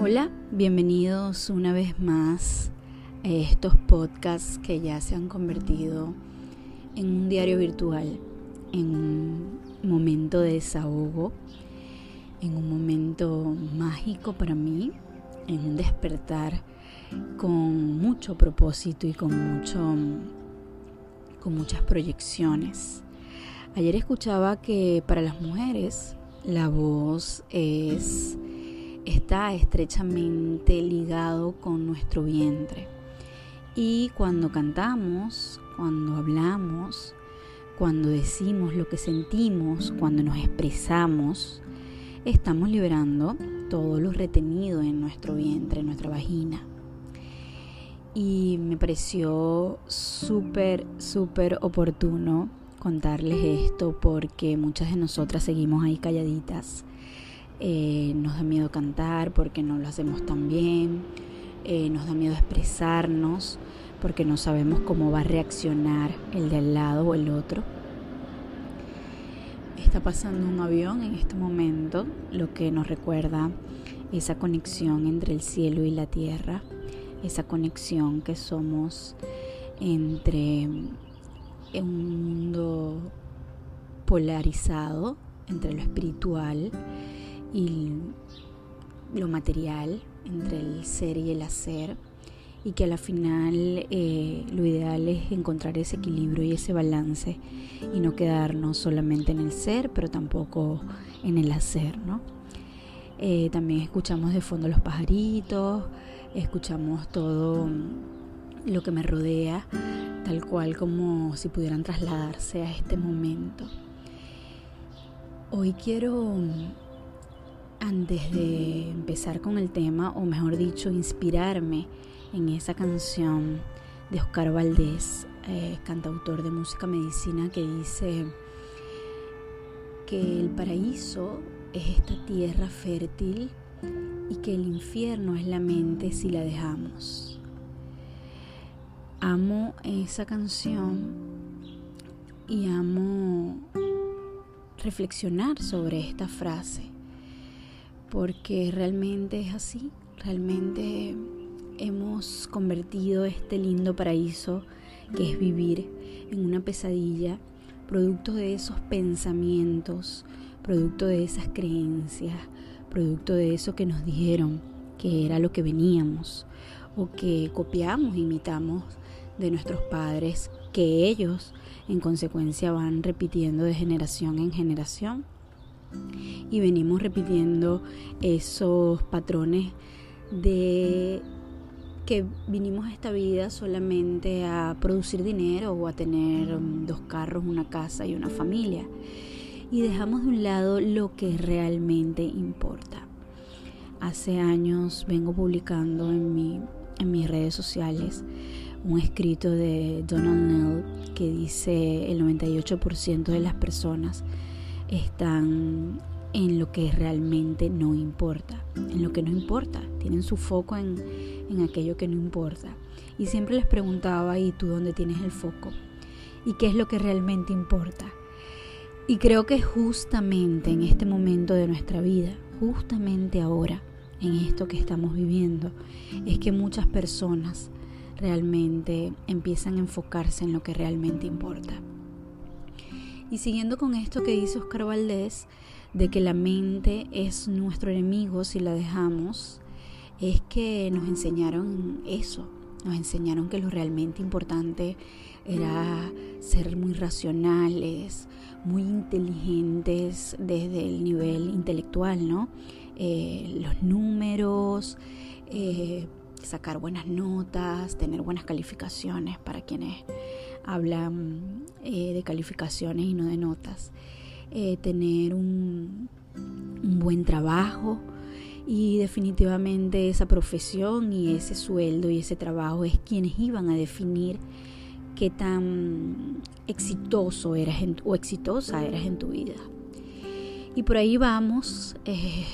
Hola, bienvenidos una vez más a estos podcasts que ya se han convertido en un diario virtual, en un momento de desahogo, en un momento mágico para mí, en un despertar con mucho propósito y con mucho con muchas proyecciones. Ayer escuchaba que para las mujeres la voz es está estrechamente ligado con nuestro vientre. Y cuando cantamos, cuando hablamos, cuando decimos lo que sentimos, cuando nos expresamos, estamos liberando todo lo retenido en nuestro vientre, en nuestra vagina. Y me pareció súper, súper oportuno contarles esto porque muchas de nosotras seguimos ahí calladitas eh, nos da miedo cantar porque no lo hacemos tan bien, eh, nos da miedo expresarnos porque no sabemos cómo va a reaccionar el de al lado o el otro. Está pasando un avión en este momento, lo que nos recuerda esa conexión entre el cielo y la tierra, esa conexión que somos entre un mundo polarizado, entre lo espiritual y lo material entre el ser y el hacer y que a la final eh, lo ideal es encontrar ese equilibrio y ese balance y no quedarnos solamente en el ser pero tampoco en el hacer ¿no? Eh, también escuchamos de fondo los pajaritos escuchamos todo lo que me rodea tal cual como si pudieran trasladarse a este momento hoy quiero antes de empezar con el tema, o mejor dicho, inspirarme en esa canción de Oscar Valdés, eh, cantautor de música medicina, que dice que el paraíso es esta tierra fértil y que el infierno es la mente si la dejamos. Amo esa canción y amo reflexionar sobre esta frase porque realmente es así, realmente hemos convertido este lindo paraíso que es vivir en una pesadilla, producto de esos pensamientos, producto de esas creencias, producto de eso que nos dijeron que era lo que veníamos o que copiamos, imitamos de nuestros padres, que ellos en consecuencia van repitiendo de generación en generación y venimos repitiendo esos patrones de que vinimos a esta vida solamente a producir dinero o a tener dos carros, una casa y una familia. Y dejamos de un lado lo que realmente importa. Hace años vengo publicando en, mi, en mis redes sociales un escrito de Donald Neal que dice el 98% de las personas están en lo que realmente no importa, en lo que no importa, tienen su foco en, en aquello que no importa. Y siempre les preguntaba, ¿y tú dónde tienes el foco? ¿Y qué es lo que realmente importa? Y creo que justamente en este momento de nuestra vida, justamente ahora, en esto que estamos viviendo, es que muchas personas realmente empiezan a enfocarse en lo que realmente importa. Y siguiendo con esto que dice Oscar Valdés, de que la mente es nuestro enemigo si la dejamos, es que nos enseñaron eso, nos enseñaron que lo realmente importante era ser muy racionales, muy inteligentes desde el nivel intelectual, ¿no? Eh, los números, eh, sacar buenas notas, tener buenas calificaciones para quienes hablan eh, de calificaciones y no de notas, eh, tener un, un buen trabajo y definitivamente esa profesión y ese sueldo y ese trabajo es quienes iban a definir qué tan exitoso eras o exitosa eras en tu vida. Y por ahí vamos eh,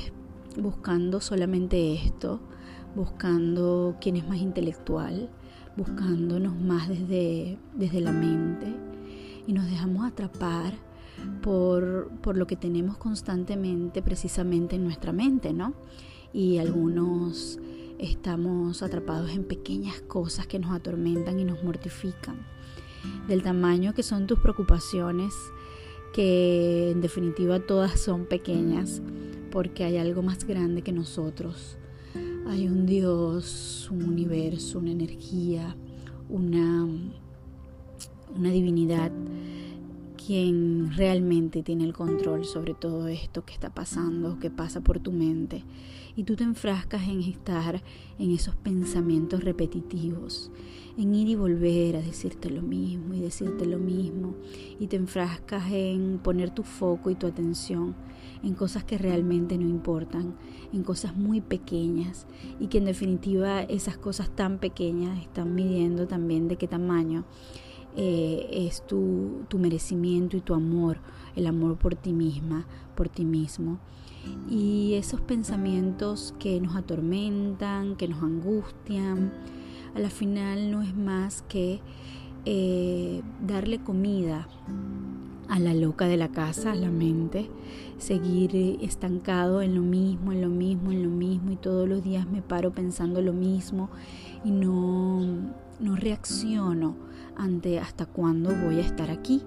buscando solamente esto, buscando quién es más intelectual, buscándonos más desde, desde la mente y nos dejamos atrapar por, por lo que tenemos constantemente precisamente en nuestra mente, ¿no? y algunos estamos atrapados en pequeñas cosas que nos atormentan y nos mortifican. Del tamaño que son tus preocupaciones, que en definitiva todas son pequeñas, porque hay algo más grande que nosotros. Hay un Dios, un universo, una energía, una, una divinidad quien realmente tiene el control sobre todo esto que está pasando, que pasa por tu mente. Y tú te enfrascas en estar en esos pensamientos repetitivos, en ir y volver a decirte lo mismo y decirte lo mismo. Y te enfrascas en poner tu foco y tu atención en cosas que realmente no importan, en cosas muy pequeñas y que en definitiva esas cosas tan pequeñas están midiendo también de qué tamaño eh, es tu, tu merecimiento y tu amor, el amor por ti misma, por ti mismo. Y esos pensamientos que nos atormentan, que nos angustian, a la final no es más que eh, darle comida a la loca de la casa, a la mente, seguir estancado en lo mismo, en lo mismo, en lo mismo, y todos los días me paro pensando lo mismo y no, no reacciono ante hasta cuándo voy a estar aquí,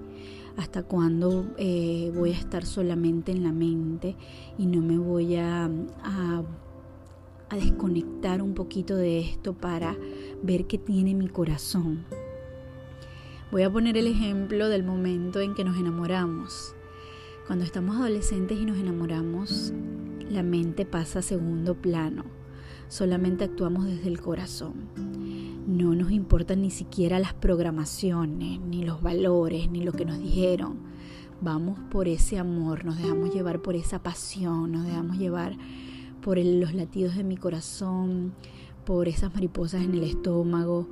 hasta cuándo eh, voy a estar solamente en la mente y no me voy a, a, a desconectar un poquito de esto para ver qué tiene mi corazón. Voy a poner el ejemplo del momento en que nos enamoramos. Cuando estamos adolescentes y nos enamoramos, la mente pasa a segundo plano. Solamente actuamos desde el corazón. No nos importan ni siquiera las programaciones, ni los valores, ni lo que nos dijeron. Vamos por ese amor, nos dejamos llevar por esa pasión, nos dejamos llevar por los latidos de mi corazón, por esas mariposas en el estómago.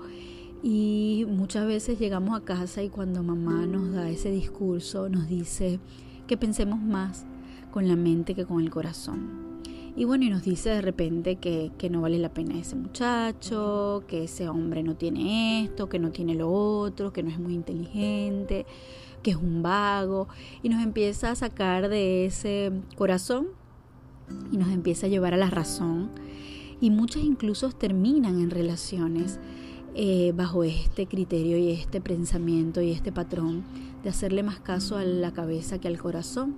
Y muchas veces llegamos a casa y cuando mamá nos da ese discurso nos dice que pensemos más con la mente que con el corazón. Y bueno, y nos dice de repente que, que, no vale la pena ese muchacho, que ese hombre no tiene esto, que no tiene lo otro, que no es muy inteligente, que es un vago. Y nos empieza a sacar de ese corazón y nos empieza a llevar a la razón. Y muchas incluso terminan en relaciones eh, bajo este criterio y este pensamiento y este patrón de hacerle más caso a la cabeza que al corazón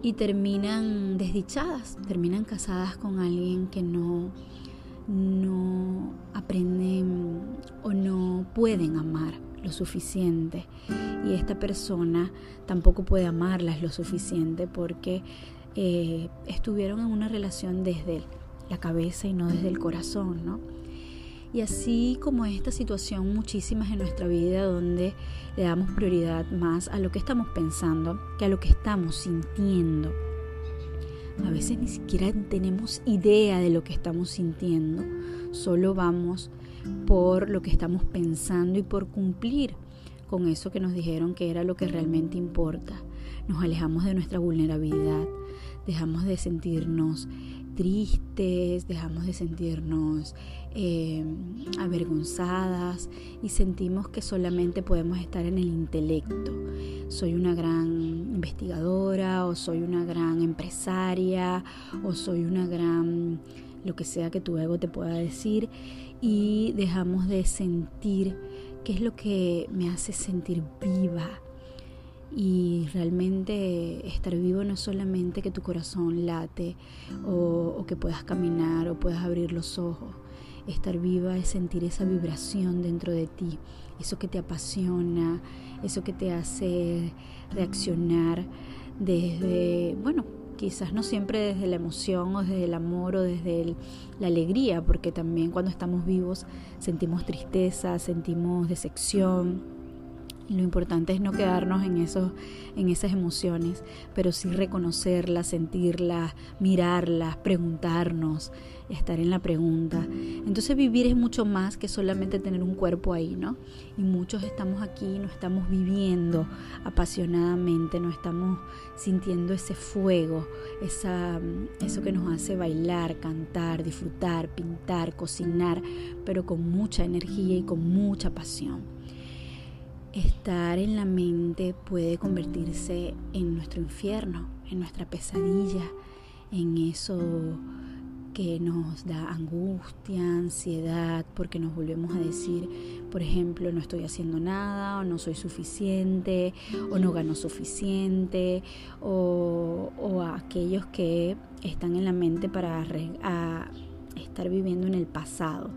y terminan desdichadas, terminan casadas con alguien que no, no aprenden o no pueden amar lo suficiente y esta persona tampoco puede amarlas lo suficiente porque eh, estuvieron en una relación desde la cabeza y no desde el corazón, ¿no? Y así como esta situación, muchísimas en nuestra vida donde le damos prioridad más a lo que estamos pensando que a lo que estamos sintiendo. A veces ni siquiera tenemos idea de lo que estamos sintiendo, solo vamos por lo que estamos pensando y por cumplir con eso que nos dijeron que era lo que realmente importa. Nos alejamos de nuestra vulnerabilidad, dejamos de sentirnos tristes, dejamos de sentirnos eh, avergonzadas y sentimos que solamente podemos estar en el intelecto. Soy una gran investigadora o soy una gran empresaria o soy una gran lo que sea que tu ego te pueda decir y dejamos de sentir qué es lo que me hace sentir viva, y realmente estar vivo no es solamente que tu corazón late o, que puedas caminar o puedas abrir los ojos. Estar viva es sentir esa vibración dentro de ti, eso que te apasiona, eso que te hace reaccionar desde, bueno, quizás no siempre desde la emoción o desde el amor o desde la alegría, porque también cuando estamos vivos sentimos tristeza, sentimos decepción, lo importante es no quedarnos en, esos, en esas emociones, pero sí reconocerlas, sentirlas, mirarlas, preguntarnos, estar en la pregunta. Entonces vivir es mucho más que solamente tener un cuerpo ahí, ¿no? Y muchos estamos aquí, no estamos viviendo apasionadamente, no estamos sintiendo ese fuego, esa, eso que nos hace bailar, cantar, disfrutar, pintar, cocinar, pero con mucha energía y con mucha pasión estar en la mente puede convertirse en nuestro infierno, en nuestra pesadilla, en eso que nos da angustia, ansiedad, porque nos volvemos a decir, por ejemplo, no estoy haciendo nada, o no soy suficiente, o no gano suficiente, o, a aquellos que están en la mente para estar viviendo en el pasado.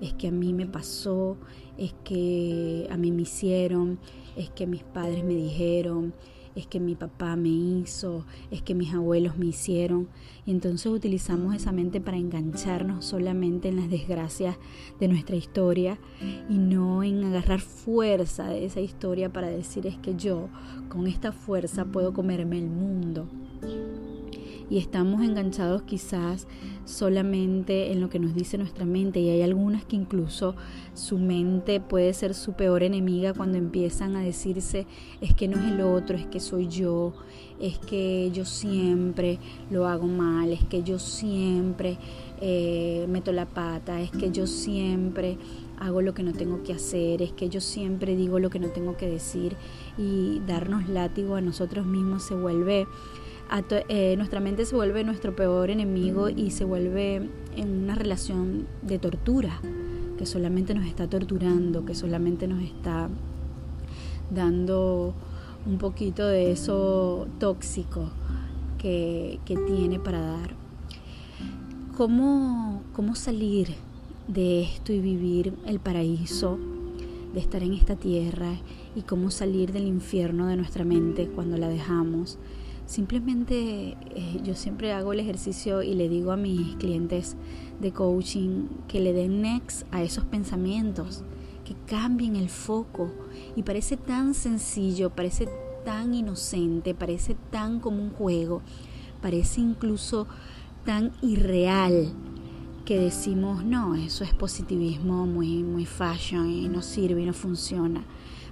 Es que a mí me pasó, es que a mí me hicieron, es que mis padres me dijeron, es que mi papá me hizo, es que mis abuelos me hicieron. Y entonces utilizamos esa mente para engancharnos solamente en las desgracias de nuestra historia y no en agarrar fuerza de esa historia para decir es que yo con esta fuerza puedo comerme el mundo y estamos enganchados quizás solamente en lo que nos dice nuestra mente. Y hay algunas que incluso su mente puede ser su peor enemiga cuando empiezan a decirse es que no es el otro, es que soy yo, es que yo siempre lo hago mal, es que yo siempre eh, meto la pata, es que yo siempre hago lo que no tengo que hacer, es que yo siempre digo lo que no tengo que decir y darnos látigo a nosotros mismos se vuelve eh, nuestra mente se vuelve nuestro peor enemigo y se vuelve en una relación de tortura, que solamente nos está torturando, que solamente nos está dando un poquito de eso tóxico que, tiene para dar. ¿Cómo, ¿Cómo salir de esto y vivir el paraíso de estar en esta tierra y cómo salir del infierno de nuestra mente cuando la dejamos? Simplemente eh, yo siempre hago el ejercicio y le digo a mis clientes de coaching que le den next a esos pensamientos, que cambien el foco. Y parece tan sencillo, parece tan inocente, parece tan como un juego, parece incluso tan irreal que decimos, no, eso es positivismo muy, muy fashion y no sirve y no funciona.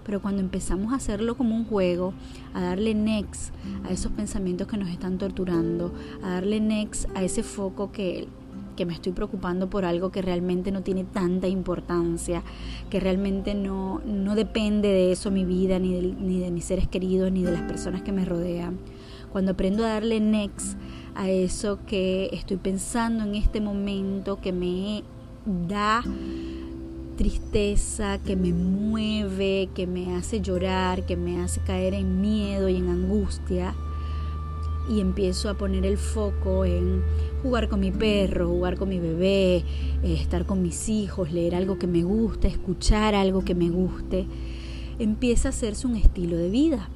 Pero cuando empezamos a hacerlo como un juego, a darle next a esos pensamientos que nos están torturando, a darle next a ese foco que, que me estoy preocupando por algo que realmente no tiene tanta importancia, que realmente no, no depende de eso mi vida, ni de, ni de mis seres queridos, ni de las personas que me rodean. Cuando aprendo a darle next a eso que estoy pensando en este momento, que me da tristeza que me mueve, que me hace llorar, que me hace caer en miedo y en angustia. Y empiezo a poner el foco en jugar con mi perro, jugar con mi bebé, eh, estar con mis hijos, leer algo que me guste, escuchar algo que me guste. Empieza a hacerse un estilo de vida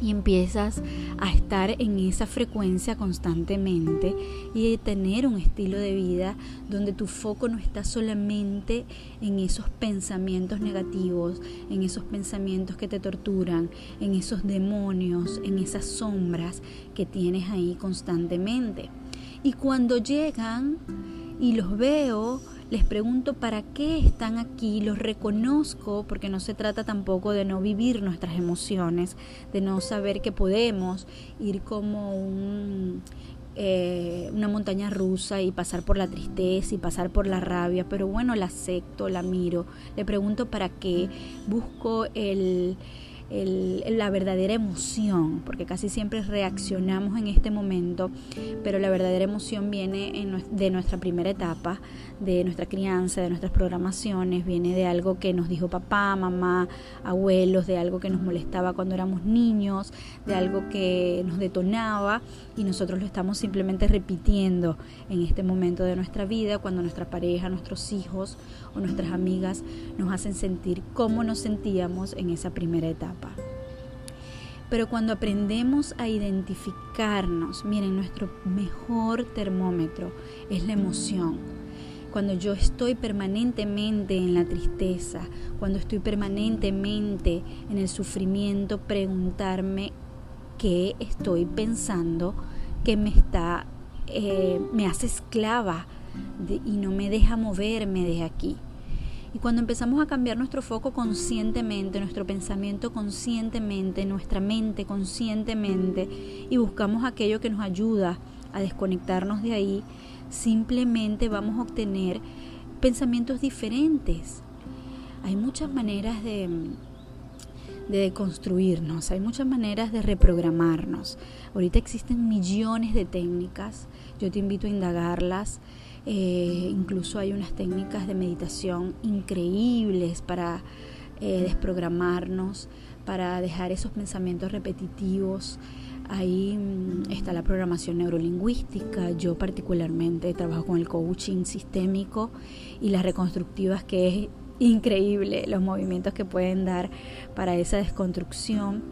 y empiezas a estar en esa frecuencia constantemente y tener un estilo de vida donde tu foco no está solamente en esos pensamientos negativos, en esos pensamientos que te torturan, en esos demonios, en esas sombras que tienes ahí constantemente. Y cuando llegan y los veo, les pregunto para qué están aquí, los reconozco porque no se trata tampoco de no vivir nuestras emociones, de no saber que podemos ir como un, eh, una montaña rusa y pasar por la tristeza y pasar por la rabia, pero bueno, la acepto, la miro, le pregunto para qué, busco el la verdadera emoción, porque casi siempre reaccionamos en este momento, pero la verdadera emoción viene de nuestra primera etapa, de nuestra crianza, de nuestras programaciones, viene de algo que nos dijo papá, mamá, abuelos, de algo que nos molestaba cuando éramos niños, de algo que nos detonaba y nosotros lo estamos simplemente repitiendo en este momento de nuestra vida, cuando nuestra pareja, nuestros hijos o nuestras amigas nos hacen sentir cómo nos sentíamos en esa primera etapa. Pero cuando aprendemos a identificarnos, miren, nuestro mejor termómetro es la emoción. Cuando yo estoy permanentemente en la tristeza, cuando estoy permanentemente en el sufrimiento, preguntarme qué estoy pensando que me está, eh, me hace esclava y no me deja moverme de aquí. Y cuando empezamos a cambiar nuestro foco conscientemente, nuestro pensamiento conscientemente, nuestra mente conscientemente, y buscamos aquello que nos ayuda a desconectarnos de ahí, simplemente vamos a obtener pensamientos diferentes. Hay muchas maneras de, de construirnos, hay muchas maneras de reprogramarnos. Ahorita existen millones de técnicas, yo te invito a indagarlas Eh, incluso hay unas técnicas de meditación increíbles para eh, desprogramarnos, para dejar esos pensamientos repetitivos. Ahí mm, está la programación neurolingüística. Yo particularmente trabajo con el coaching sistémico y las reconstructivas, que es increíble los movimientos que pueden dar para esa desconstrucción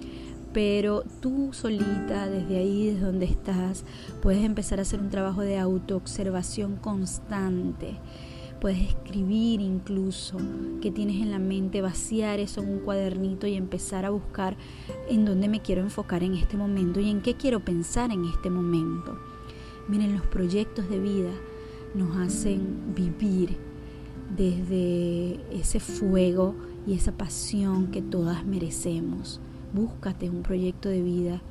pero tú solita, desde ahí, desde donde estás, puedes empezar a hacer un trabajo de autoobservación constante. Puedes escribir incluso qué tienes en la mente, vaciar eso en un cuadernito y empezar a buscar en dónde me quiero enfocar en este momento y en qué quiero pensar en este momento. Miren, los proyectos de vida nos hacen vivir desde ese fuego y esa pasión que todas merecemos búscate un proyecto de vida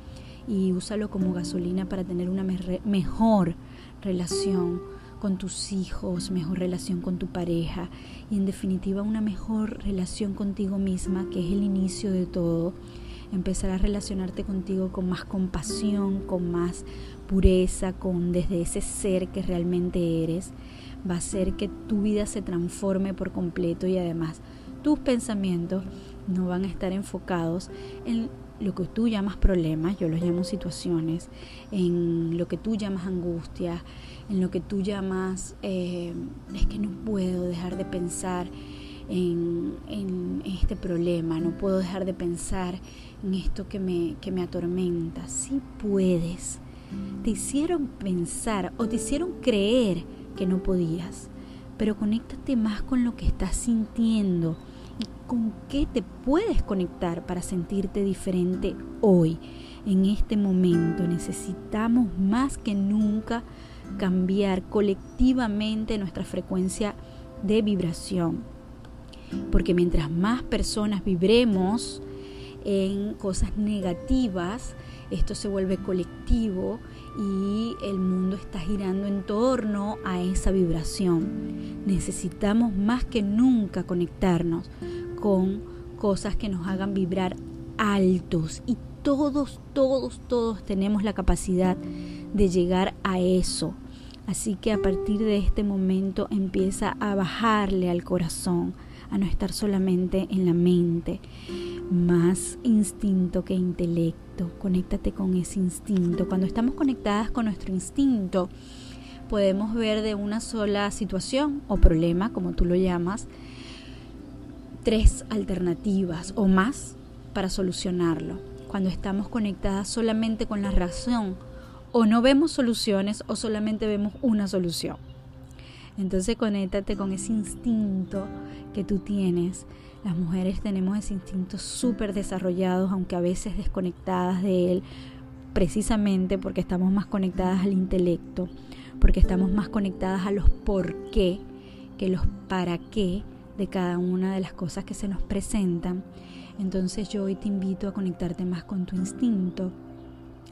y úsalo como gasolina para tener una mejor relación con tus hijos, mejor relación con tu pareja y en definitiva una mejor relación contigo misma, que es el inicio de todo. Empezar a relacionarte contigo con más compasión, con más pureza, con desde ese ser que realmente eres, va a hacer que tu vida se transforme por completo y además tus pensamientos no van a estar enfocados en lo que tú llamas problemas, yo los llamo situaciones, en lo que tú llamas angustia, en lo que tú llamas, eh, es que no puedo dejar de pensar en, en, este problema, no puedo dejar de pensar en esto que me, que me atormenta. Sí puedes. Te hicieron pensar o te hicieron creer que no podías, pero conéctate más con lo que estás sintiendo con qué te puedes conectar para sentirte diferente hoy, en este momento. Necesitamos más que nunca cambiar colectivamente nuestra frecuencia de vibración. Porque mientras más personas vibremos en cosas negativas, esto se vuelve colectivo y el mundo está girando en torno a esa vibración. Necesitamos más que nunca conectarnos con cosas que nos hagan vibrar altos y todos, todos, todos tenemos la capacidad de llegar a eso. Así que a partir de este momento empieza a bajarle al corazón, a no estar solamente en la mente. Más instinto que intelecto. Conéctate con ese instinto. Cuando estamos conectadas con nuestro instinto, podemos ver de una sola situación o problema, como tú lo llamas, tres alternativas o más para solucionarlo. Cuando estamos conectadas solamente con la razón, o no vemos soluciones o solamente vemos una solución. Entonces conéctate con ese instinto que tú tienes. Las mujeres tenemos ese instinto súper desarrollado, aunque a veces desconectadas de él, precisamente porque estamos más conectadas al intelecto, porque estamos más conectadas a los por qué que los para qué de cada una de las cosas que se nos presentan. Entonces yo hoy te invito a conectarte más con tu instinto,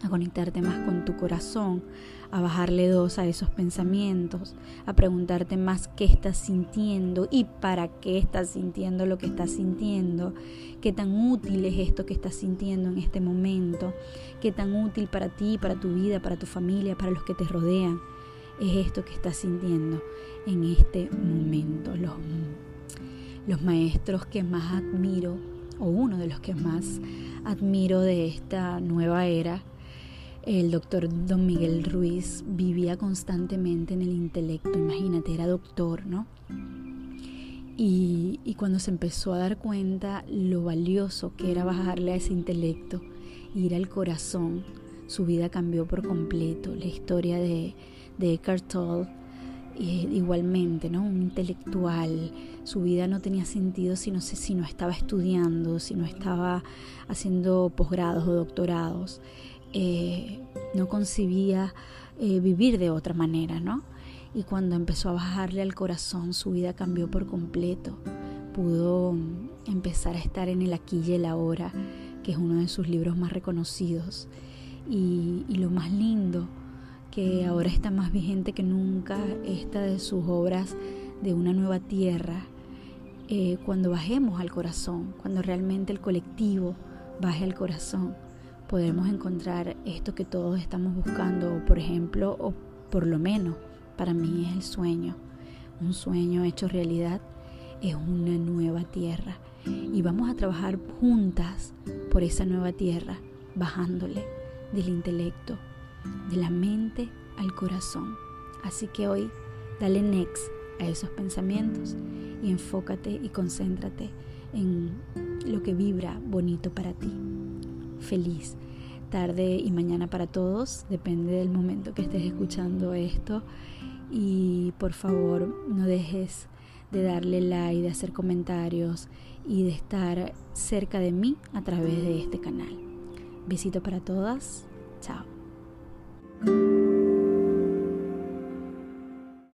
a conectarte más con tu corazón, a bajarle dos a esos pensamientos, a preguntarte más qué estás sintiendo y para qué estás sintiendo lo que estás sintiendo, qué tan útil es esto que estás sintiendo en este momento, qué tan útil para ti, para tu vida, para tu familia, para los que te rodean es esto que estás sintiendo en este momento. Los los maestros que más admiro, o uno de los que más admiro de esta nueva era, el doctor Don Miguel Ruiz vivía constantemente en el intelecto, imagínate, era doctor, ¿no? Y, y, cuando se empezó a dar cuenta lo valioso que era bajarle a ese intelecto, ir al corazón, su vida cambió por completo. La historia de, de Eckhart Tolle igualmente, ¿no? Un intelectual, su vida no tenía sentido si no, si no estaba estudiando, si no estaba haciendo posgrados o doctorados, eh, no concebía eh, vivir de otra manera, ¿no? Y cuando empezó a bajarle al corazón, su vida cambió por completo. Pudo mm, empezar a estar en el aquí y el ahora, que es uno de sus libros más reconocidos. y lo más lindo que ahora está más vigente que nunca, esta de sus obras de una nueva tierra, eh, cuando bajemos al corazón, cuando realmente el colectivo baje al corazón, podemos encontrar esto que todos estamos buscando, por ejemplo, o por lo menos para mí es el sueño. Un sueño hecho realidad es una nueva tierra y vamos a trabajar juntas por esa nueva tierra, bajándole del intelecto, de la mente al corazón. Así que hoy dale next a esos pensamientos y enfócate y concéntrate en lo que vibra bonito para ti. Feliz tarde y mañana para todos, depende del momento que estés escuchando esto. Y por favor, no dejes de darle like, de hacer comentarios y de estar cerca de mí a través de este canal. Besito para todas. Chao.